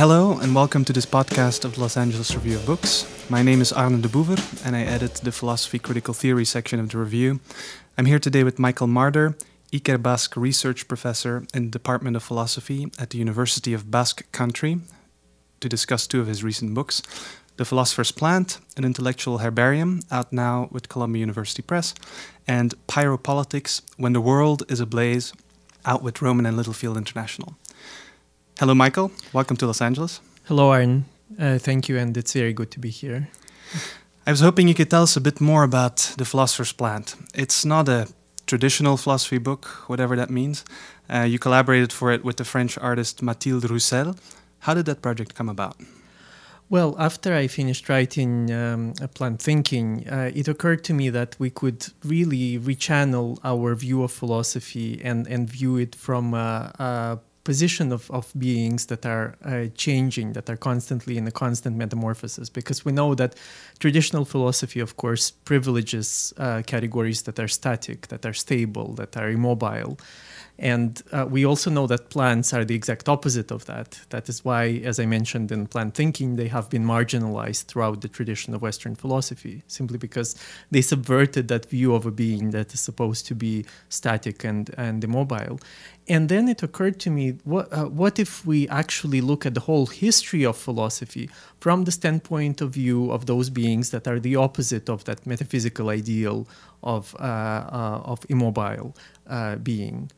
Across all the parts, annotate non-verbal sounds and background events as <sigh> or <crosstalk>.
Hello, and welcome to this podcast of the Los Angeles Review of Books. My name is Arne de Boever, and I edit the philosophy critical theory section of the review. I'm here today with Michael Marder, Ikerbasque research professor in the Department of Philosophy at the University of Basque Country, to discuss two of his recent books The Philosopher's Plant, an intellectual herbarium, out now with Columbia University Press, and Pyropolitics, When the World is Ablaze, out with Rowman and Littlefield International. Hello, Michael. Welcome to Los Angeles. Hello, Arne. Uh, thank you, and it's very good to be here. I was hoping you could tell us a bit more about The Philosopher's Plant. It's not a traditional philosophy book, whatever that means. Uh, you collaborated for it with the French artist Mathilde Roussel. How did that project come about? Well, after I finished writing um, Plant Thinking, uh, it occurred to me that we could really rechannel our view of philosophy and, and view it from a, a position of, of beings that are uh, changing, that are constantly in a constant metamorphosis. Because we know that traditional philosophy, of course, privileges uh, categories that are static, that are stable, that are immobile. And uh, we also know that plants are the exact opposite of that. That is why, as I mentioned in plant thinking, they have been marginalized throughout the tradition of Western philosophy, simply because they subverted that view of a being that is supposed to be static and, and immobile. And then it occurred to me what, uh, what if we actually look at the whole history of philosophy from the standpoint of view of those beings that are the opposite of that metaphysical ideal of, uh, uh of immobile uh, being?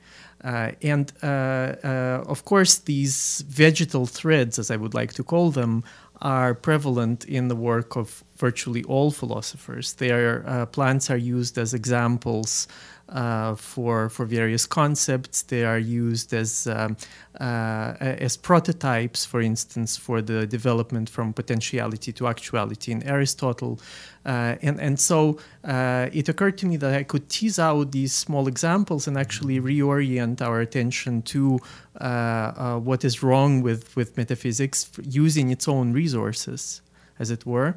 Uh, and uh, uh, of course, these vegetal threads, as I would like to call them, are prevalent in the work of virtually all philosophers. Their plants are used as examples uh, for for various concepts. They are used as um, uh, as prototypes, for instance, for the development from potentiality to actuality in Aristotle, uh, and and so uh, it occurred to me that I could tease out these small examples and actually reorient our attention to uh, uh, what is wrong with with metaphysics using its own resources, as it were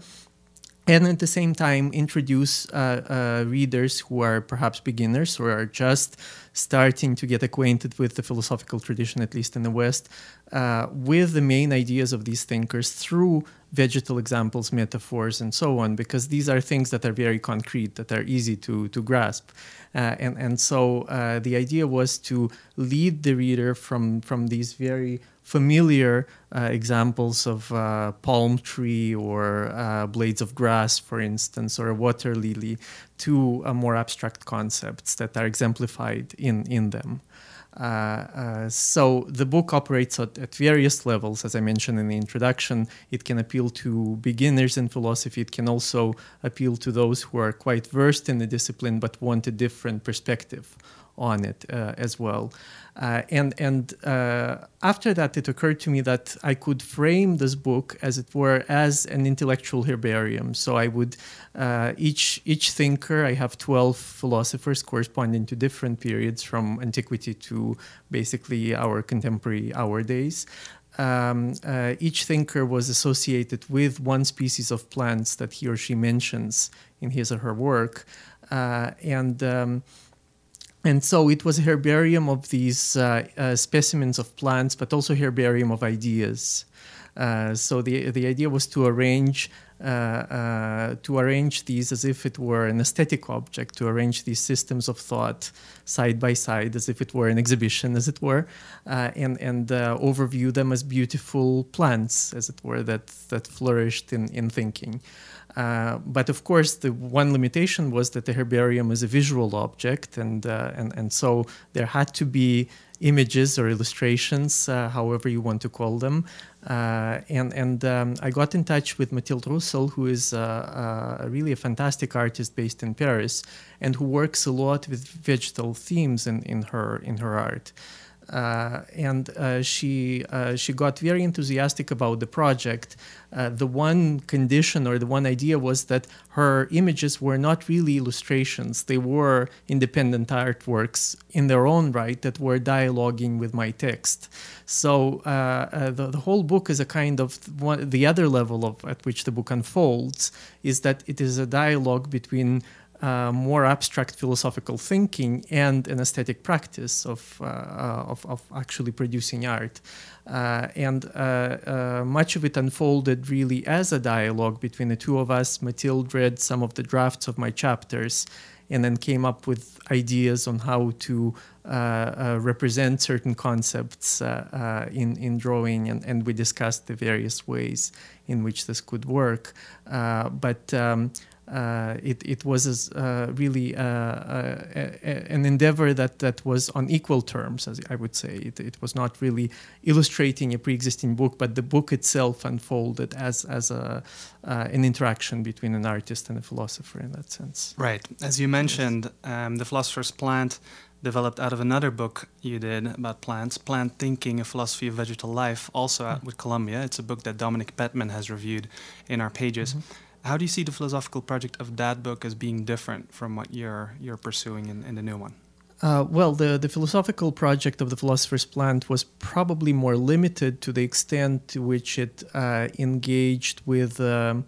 and at the same time introduce uh, uh, readers who are perhaps beginners or are just starting to get acquainted with the philosophical tradition, at least in the West, uh, with the main ideas of these thinkers through vegetal examples, metaphors, and so on, because these are things that are very concrete, that are easy to, to grasp. Uh, and, and so uh, the idea was to lead the reader from, from these very familiar uh, examples of uh, palm tree or uh, blades of grass, for instance, or a water lily, to more abstract concepts that are exemplified in, in them. Uh, uh, so the book operates at, at, various levels, as I mentioned in the introduction. It can appeal to beginners in philosophy. It can also appeal to those who are quite versed in the discipline but want a different perspective on it uh, as well. Uh, and and uh, after that, it occurred to me that I could frame this book, as it were, as an intellectual herbarium. So I would uh, each each thinker. I have twelve philosophers corresponding to different periods from antiquity to basically our contemporary our days. Um, uh, each thinker was associated with one species of plants that he or she mentions in his or her work, uh, and um, and so it was a herbarium of these uh, uh, specimens of plants, but also herbarium of ideas. Uh, so the the idea was to arrange uh, uh, to arrange these as if it were an aesthetic object, to arrange these systems of thought side by side as if it were an exhibition, as it were, uh, and and overview them as beautiful plants, as it were, that that flourished in in thinking. Uh, but of course, the one limitation was that the herbarium is a visual object, and uh, and and so there had to be images or illustrations, uh, however you want to call them. Uh, and and um, I got in touch with Mathilde Roussel, who is uh, really a fantastic artist based in Paris, and who works a lot with vegetal themes in, in her in her art. Uh, and uh, she uh, she got very enthusiastic about the project. Uh, the one condition or the one idea was that her images were not really illustrations; they were independent artworks in their own right that were dialoguing with my text. So uh, uh, the, the whole book is a kind of one, the other level of at which the book unfolds is that it is a dialogue between uh, more abstract philosophical thinking and an aesthetic practice of, uh, uh of, of, actually producing art. Uh, and uh, much of it unfolded really as a dialogue between the two of us. Mathilde read some of the drafts of my chapters and then came up with ideas on how to uh, uh, represent certain concepts uh, in, in drawing, and, and we discussed the various ways in which this could work. but um, uh, it, it was uh, really uh, an endeavor that, that was on equal terms, as I would say. It, it was not really illustrating a pre-existing book, but the book itself unfolded as, as a, an interaction between an artist and a philosopher in that sense. Right. As you mentioned, um, The Philosopher's Plant developed out of another book you did about plants, Plant Thinking, A Philosophy of Vegetal Life, also out mm-hmm. with Columbia. It's a book that Dominic Pettman has reviewed in our pages. Mm-hmm. How do you see the philosophical project of that book as being different from what you're you're pursuing in, in the new one? Uh, well, the, the philosophical project of the Philosopher's Plant was probably more limited to the extent to which it uh, engaged with um,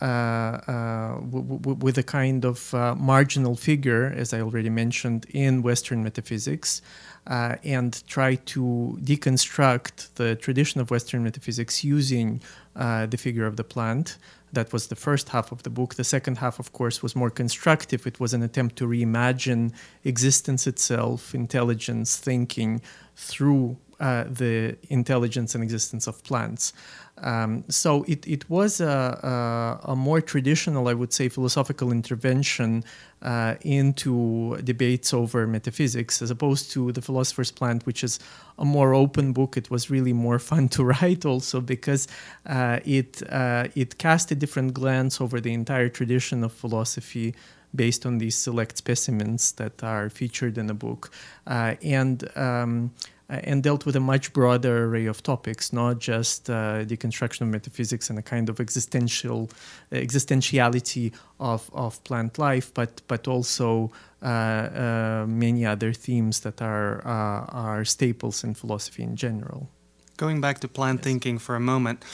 uh, uh w- w- with a kind of uh, marginal figure, as I already mentioned, in Western metaphysics, uh, and try to deconstruct the tradition of Western metaphysics using the figure of the plant. That was the first half of the book. The second half, of course, was more constructive. It was an attempt to reimagine existence itself, intelligence, thinking through uh, the intelligence and existence of plants. Um, so it, it was a, a, a, more traditional, I would say, philosophical intervention uh, into debates over metaphysics, as opposed to The Philosopher's Plant, which is a more open book. It was really more <laughs> fun to write, also because uh, it uh, it cast a different glance over the entire tradition of philosophy based on these select specimens that are featured in the book, uh, and. Um, and dealt with a much broader array of topics, not just uh, deconstruction of metaphysics and a kind of existential existentiality of, of plant life, but but also uh, uh, many other themes that are uh, are staples in philosophy in general. Going back to plant yes. thinking for a moment,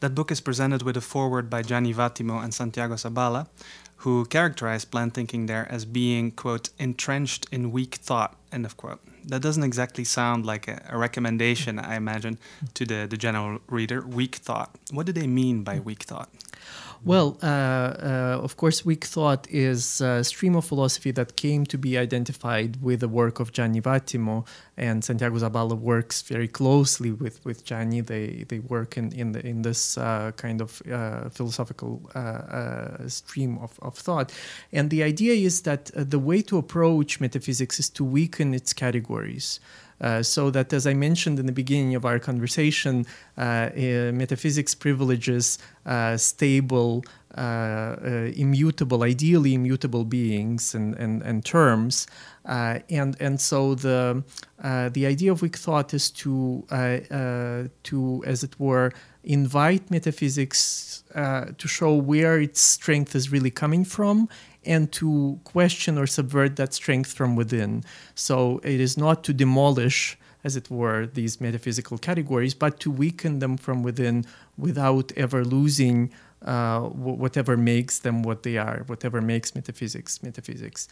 that book is presented with a foreword by Gianni Vattimo and Santiago Zabala, who characterize plant thinking there as being quote entrenched in weak thought end of quote that doesn't exactly sound like a, a, recommendation, I imagine, to the, the general reader. Weak thought. What do they mean by weak thought? Well, uh, uh, of course, weak thought is a stream of philosophy that came to be identified with the work of Gianni Vattimo, and Santiago Zabala works very closely with, with Gianni. They they work in in, the, in this uh, kind of uh, philosophical uh, uh, stream of, of thought, and the idea is that the way to approach metaphysics is to weaken its categories. Uh, so that, as I mentioned in the beginning of our conversation, uh, uh, metaphysics privileges uh, stable, uh, immutable, ideally immutable beings and, and, and terms. and, and so the, the idea of weak thought is to, to, as it were, invite metaphysics to show where its strength is really coming from and to question or subvert that strength from within. So it is not to demolish, as it were, these metaphysical categories, but to weaken them from within without ever losing uh, whatever makes them what they are, whatever makes metaphysics metaphysics.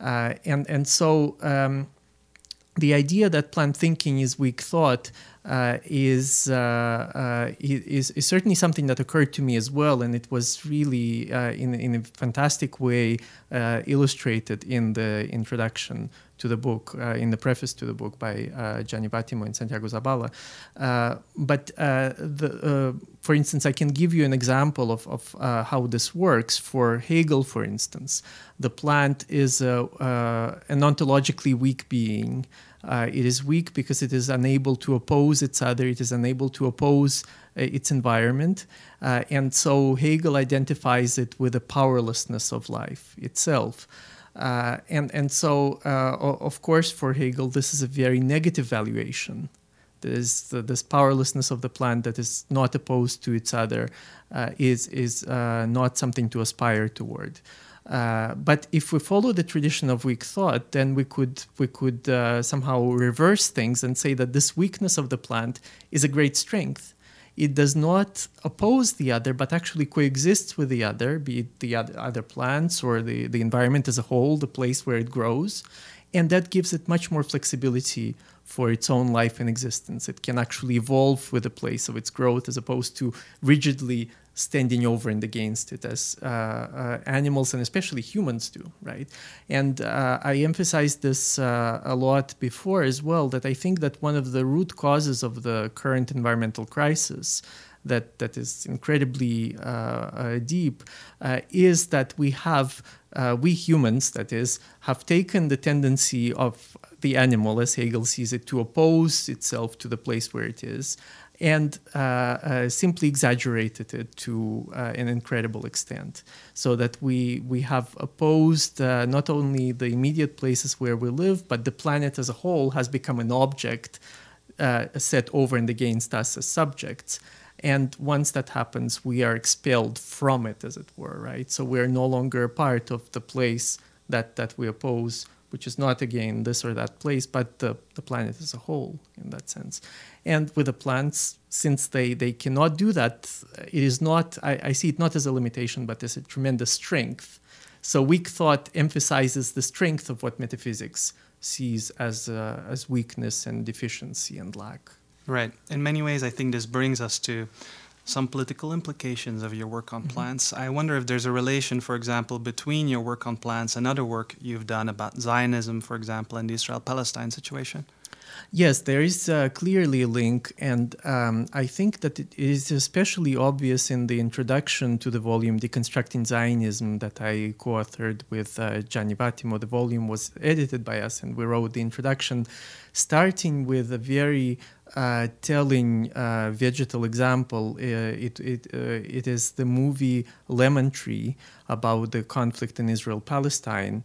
Uh, and, and so um, the idea that plant thinking is weak thought uh, is, uh, uh, is, is certainly something that occurred to me as well, and it was really uh, in in a fantastic way illustrated in the introduction to the book, in the preface to the book by Gianni Vattimo and Santiago Zabala. but the, for instance, I can give you an example of, of how this works. For Hegel, for instance, the plant is a, an ontologically weak being. Uh, it is weak because it is unable to oppose its other, it is unable to oppose uh, its environment. Uh, and so Hegel identifies it with the powerlessness of life itself. Uh, and, and so, uh, of course, for Hegel, this is a very negative valuation. This, this powerlessness of the plant that is not opposed to its other uh, is, is not something to aspire toward. Uh, but if we follow the tradition of weak thought, then we could we could uh, somehow reverse things and say that this weakness of the plant is a great strength, it does not oppose the other, but actually coexists with the other, be it the other, plants or the, the environment as a whole, the place where it grows. And that gives it much more flexibility for its own life and existence. It can actually evolve with the place of its growth as opposed to rigidly standing over and against it as uh, uh, animals and especially humans do, right? And uh, I emphasized this uh, a lot before as well that I think that one of the root causes of the current environmental crisis that that is incredibly uh, uh, deep is that we have we humans that is have taken the tendency of the animal as Hegel sees it to oppose itself to the place where it is and uh, uh, simply exaggerated it to uh, an incredible extent. So that we we have opposed not only the immediate places where we live but the planet as a whole has become an object set over and against us as subjects. And once that happens we are expelled from it as it were right? So we're no longer a part of the place that that we oppose which is not again this or that place but the, the planet as a whole in that sense. And with the plants since they they cannot do that it is not I, I see it not as a limitation but as a tremendous strength. So weak thought emphasizes the strength of what metaphysics sees as uh, as weakness and deficiency and lack. Right. In many ways, I think this brings us to some political implications of your work on mm-hmm. plants. I wonder if there's a relation, for example, between your work on plants and other work you've done about Zionism, for example, and the Israel Palestine situation. Yes, there is uh, clearly a link, and um, I think that it is especially obvious in the introduction to the volume Deconstructing Zionism that I co authored with uh, Gianni Vattimo. The volume was edited by us, and we wrote the introduction, starting with a very uh, telling uh, vegetal example. Uh, it, it, uh, it is the movie Lemon Tree about the conflict in Israel Palestine.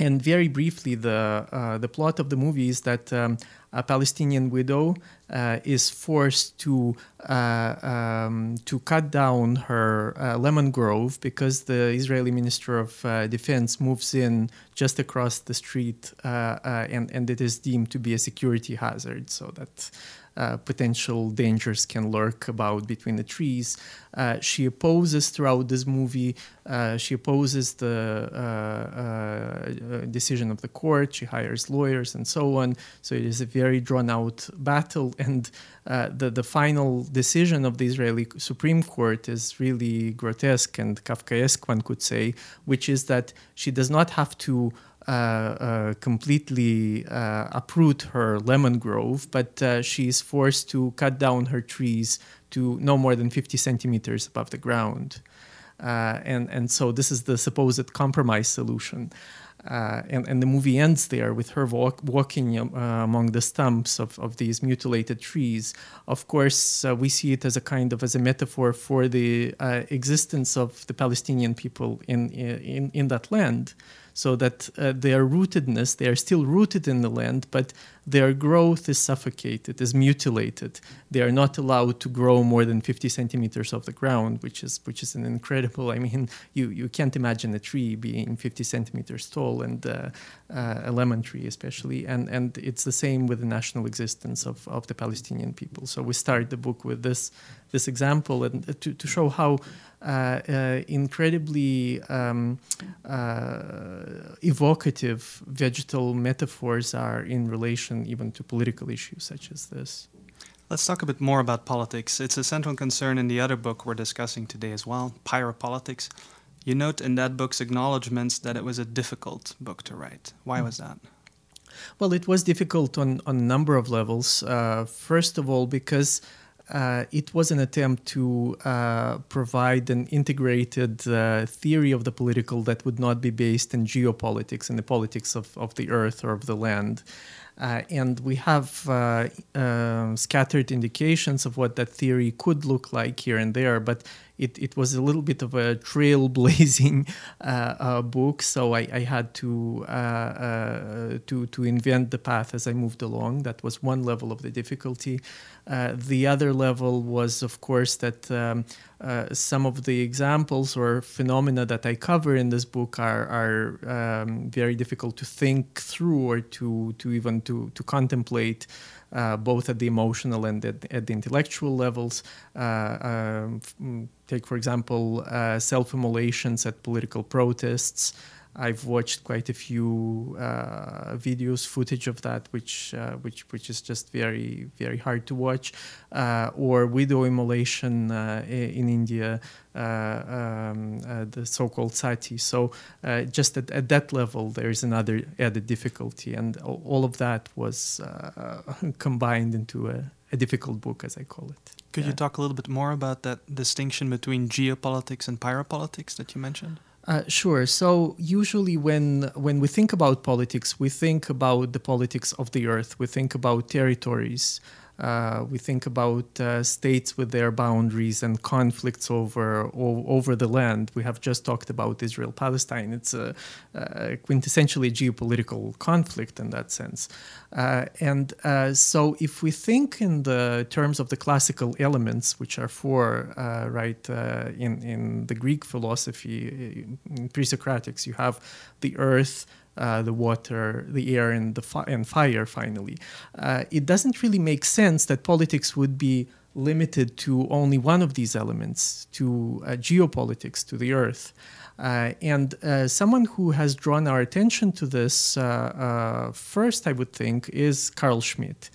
And very briefly, the, uh, the plot of the movie is that um, a Palestinian widow uh, is forced to, uh, um, to cut down her uh, lemon grove because the Israeli Minister of uh, Defense moves in just across the street uh, and, and it is deemed to be a security hazard. So that uh, potential dangers can lurk about between the trees. Uh, she opposes throughout this movie, uh, she opposes the uh, uh, decision of the court, she hires lawyers and so on. So it is a very drawn out battle. And the, the final decision of the Israeli Supreme Court is really grotesque and Kafkaesque, one could say, which is that she does not have to. Uh, uh, completely uh, uproot her lemon grove, but she is forced to cut down her trees to no more than 50 centimeters above the ground. and, and so this is the supposed compromise solution. Uh, and, and the movie ends there with her walk, walking uh, among the stumps of, of these mutilated trees. Of course, uh, we see it as a kind of as a metaphor for the existence of the Palestinian people in, in, in that land so that uh, their rootedness, they are still rooted in the land, but their growth is suffocated, is mutilated. They are not allowed to grow more than 50 centimeters off the ground, which is which is an incredible. I mean, <laughs> you you can't imagine a tree being 50 centimeters tall, and uh, uh, a lemon tree especially. And and it's the same with the national existence of, of the Palestinian people. So we start the book with this this example and uh, to, to show how uh, uh, incredibly um, evocative vegetal metaphors are in relation even to political issues such as this. Let's talk a bit more about politics. It's a central concern in the other book we're discussing today as well, Pyropolitics. You note in that book's acknowledgments that it was a difficult book to write. Why was that? Well, it was difficult on, on a number of levels. Uh, first of all, because uh, it was an attempt to uh, provide an integrated uh, theory of the political that would not be based in geopolitics and the politics of, of the earth or of the land. Uh, and we have uh, uh, scattered indications of what that theory could look like here and there, but it, it was a little bit of a trailblazing <laughs> uh, uh, book, so I, I had to, uh, to, to invent the path as I moved along. That was one level of the difficulty. The other level was, of course, that um, uh, some of the examples or phenomena that I cover in this book are, are um, very difficult to think through or to, to even to, to contemplate uh, both at the emotional and at, at the intellectual levels. Um, take, for example, self immolations at political protests. I've watched quite a few uh, videos, footage of that, which uh, which which is just very very hard to watch, uh, or widow immolation uh, in India, uh, um, uh, the so-called sati. So just at, at that level, there is another added difficulty, and all of that was <laughs> combined into a, a, difficult book, as I call it. Could yeah. you talk a little bit more about that distinction between geopolitics and pyropolitics that you mentioned? Uh, sure. So usually, when when we think about politics, we think about the politics of the earth. We think about territories. Uh, we think about uh, states with their boundaries and conflicts over over the land. We have just talked about Israel Palestine. It's a, a, quintessentially geopolitical conflict in that sense. Uh, and uh, so, if we think in the terms of the classical elements, which are four, uh, right, uh, in in the Greek philosophy, in pre-Socratics, you have the earth uh, the water, the air, and the fi- and fire. Finally, uh, it doesn't really make sense that politics would be limited to only one of these elements, to uh, geopolitics, to the earth. Uh, and uh, someone who has drawn our attention to this first, I would think, is Carl Schmitt.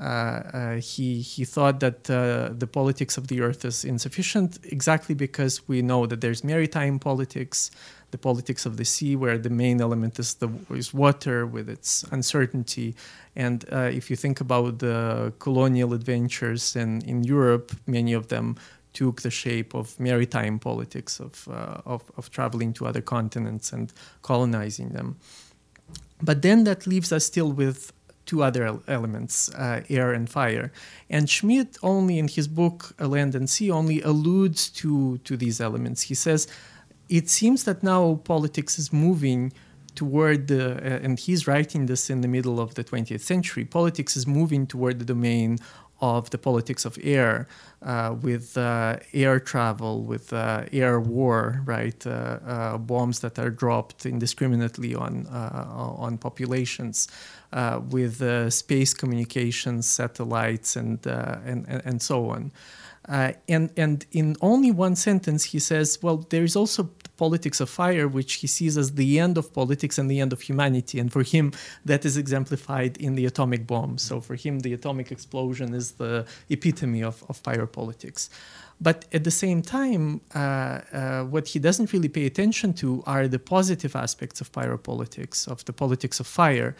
Uh, he he thought that uh, the politics of the earth is insufficient exactly because we know that there's maritime politics, the politics of the sea, where the main element is the is water with its uncertainty. And uh, if you think about the colonial adventures in, in Europe, many of them took the shape of maritime politics, of, uh, of, of traveling to other continents and colonizing them. But then that leaves us still with two other elements, uh, air and fire. And Schmitt only in his book Land and Sea only alludes to, to these elements. He says it seems that now politics is moving toward the, uh, and he's writing this in the middle of the 20th century, politics is moving toward the domain of the politics of air, uh, with uh, air travel, with uh, air war, right? Uh, uh, bombs that are dropped indiscriminately on on populations, with space communications, satellites, and and and so on. And and in only one sentence he says, well, there is also politics of fire, which he sees as the end of politics and the end of humanity. And for him, that is exemplified in the atomic bomb. So for him, the atomic explosion is the epitome of, of pyropolitics. But at the same time, uh, uh, what he doesn't really pay attention to are the positive aspects of pyropolitics, of the politics of fire.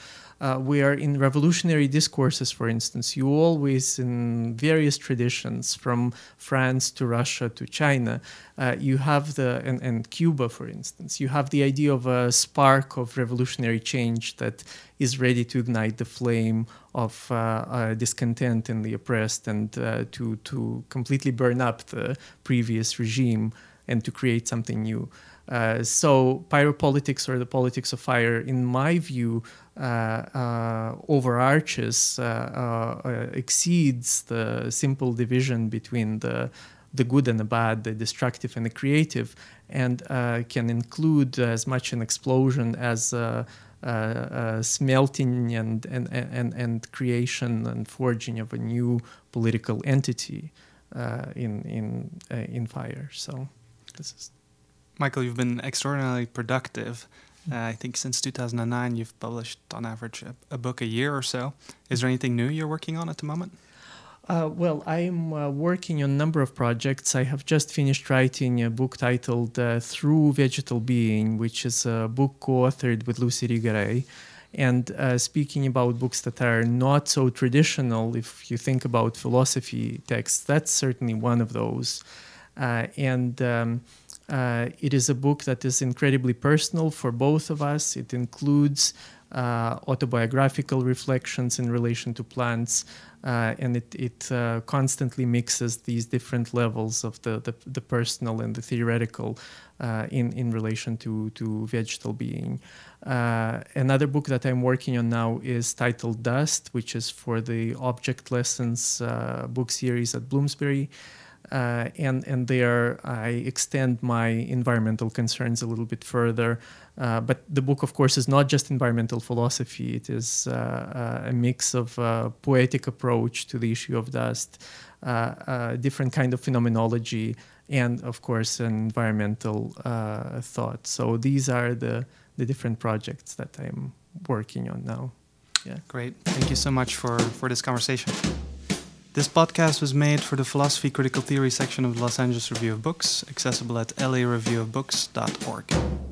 Uh, where in revolutionary discourses, for instance, you always, in various traditions, from France to Russia to China, uh, you have the, and, and Cuba, for instance, you have the idea of a spark of revolutionary change that is ready to ignite the flame of uh, uh, discontent in the oppressed and uh, to, to completely burn up the previous regime and to create something new. Uh, so pyropolitics or the politics of fire, in my view, uh, uh, overarches, exceeds the simple division between the the good and the bad, the destructive and the creative, and can include as much an explosion as uh, uh, smelting and, and, and, and creation and forging of a new political entity uh, in, in, in fire. So this is. Michael, you've been extraordinarily productive. Uh, I think since 2009, you've published on average a, a, book a year or so. Is there anything new you're working on at the moment? Uh, well, I'm uh, working on a number of projects. I have just finished writing a book titled uh, Through Vegetal Being, which is a book co authored with Luce Irigaray. And uh, speaking about books that are not so traditional, if you think about philosophy texts, that's certainly one of those. Uh, and um, uh, it is a book that is incredibly personal for both of us. It includes autobiographical reflections in relation to plants uh, and it, it uh, constantly mixes these different levels of the, the, the personal and the theoretical uh, in, in relation to, to vegetal being. Uh, another book that I'm working on now is titled Dust, which is for the Object Lessons uh, book series at Bloomsbury. Uh, and and there I extend my environmental concerns a little bit further. Uh, but the book, of course, is not just environmental philosophy. It is uh, uh a mix of uh, poetic approach to the issue of dust, uh, different kind of phenomenology, and of course, an environmental thought. So these are the the different projects that I'm working on now. Yeah. Great. Thank you so much for for this conversation. This podcast was made for the Philosophy Critical Theory section of the Los Angeles Review of Books, accessible at lareviewofbooks.org.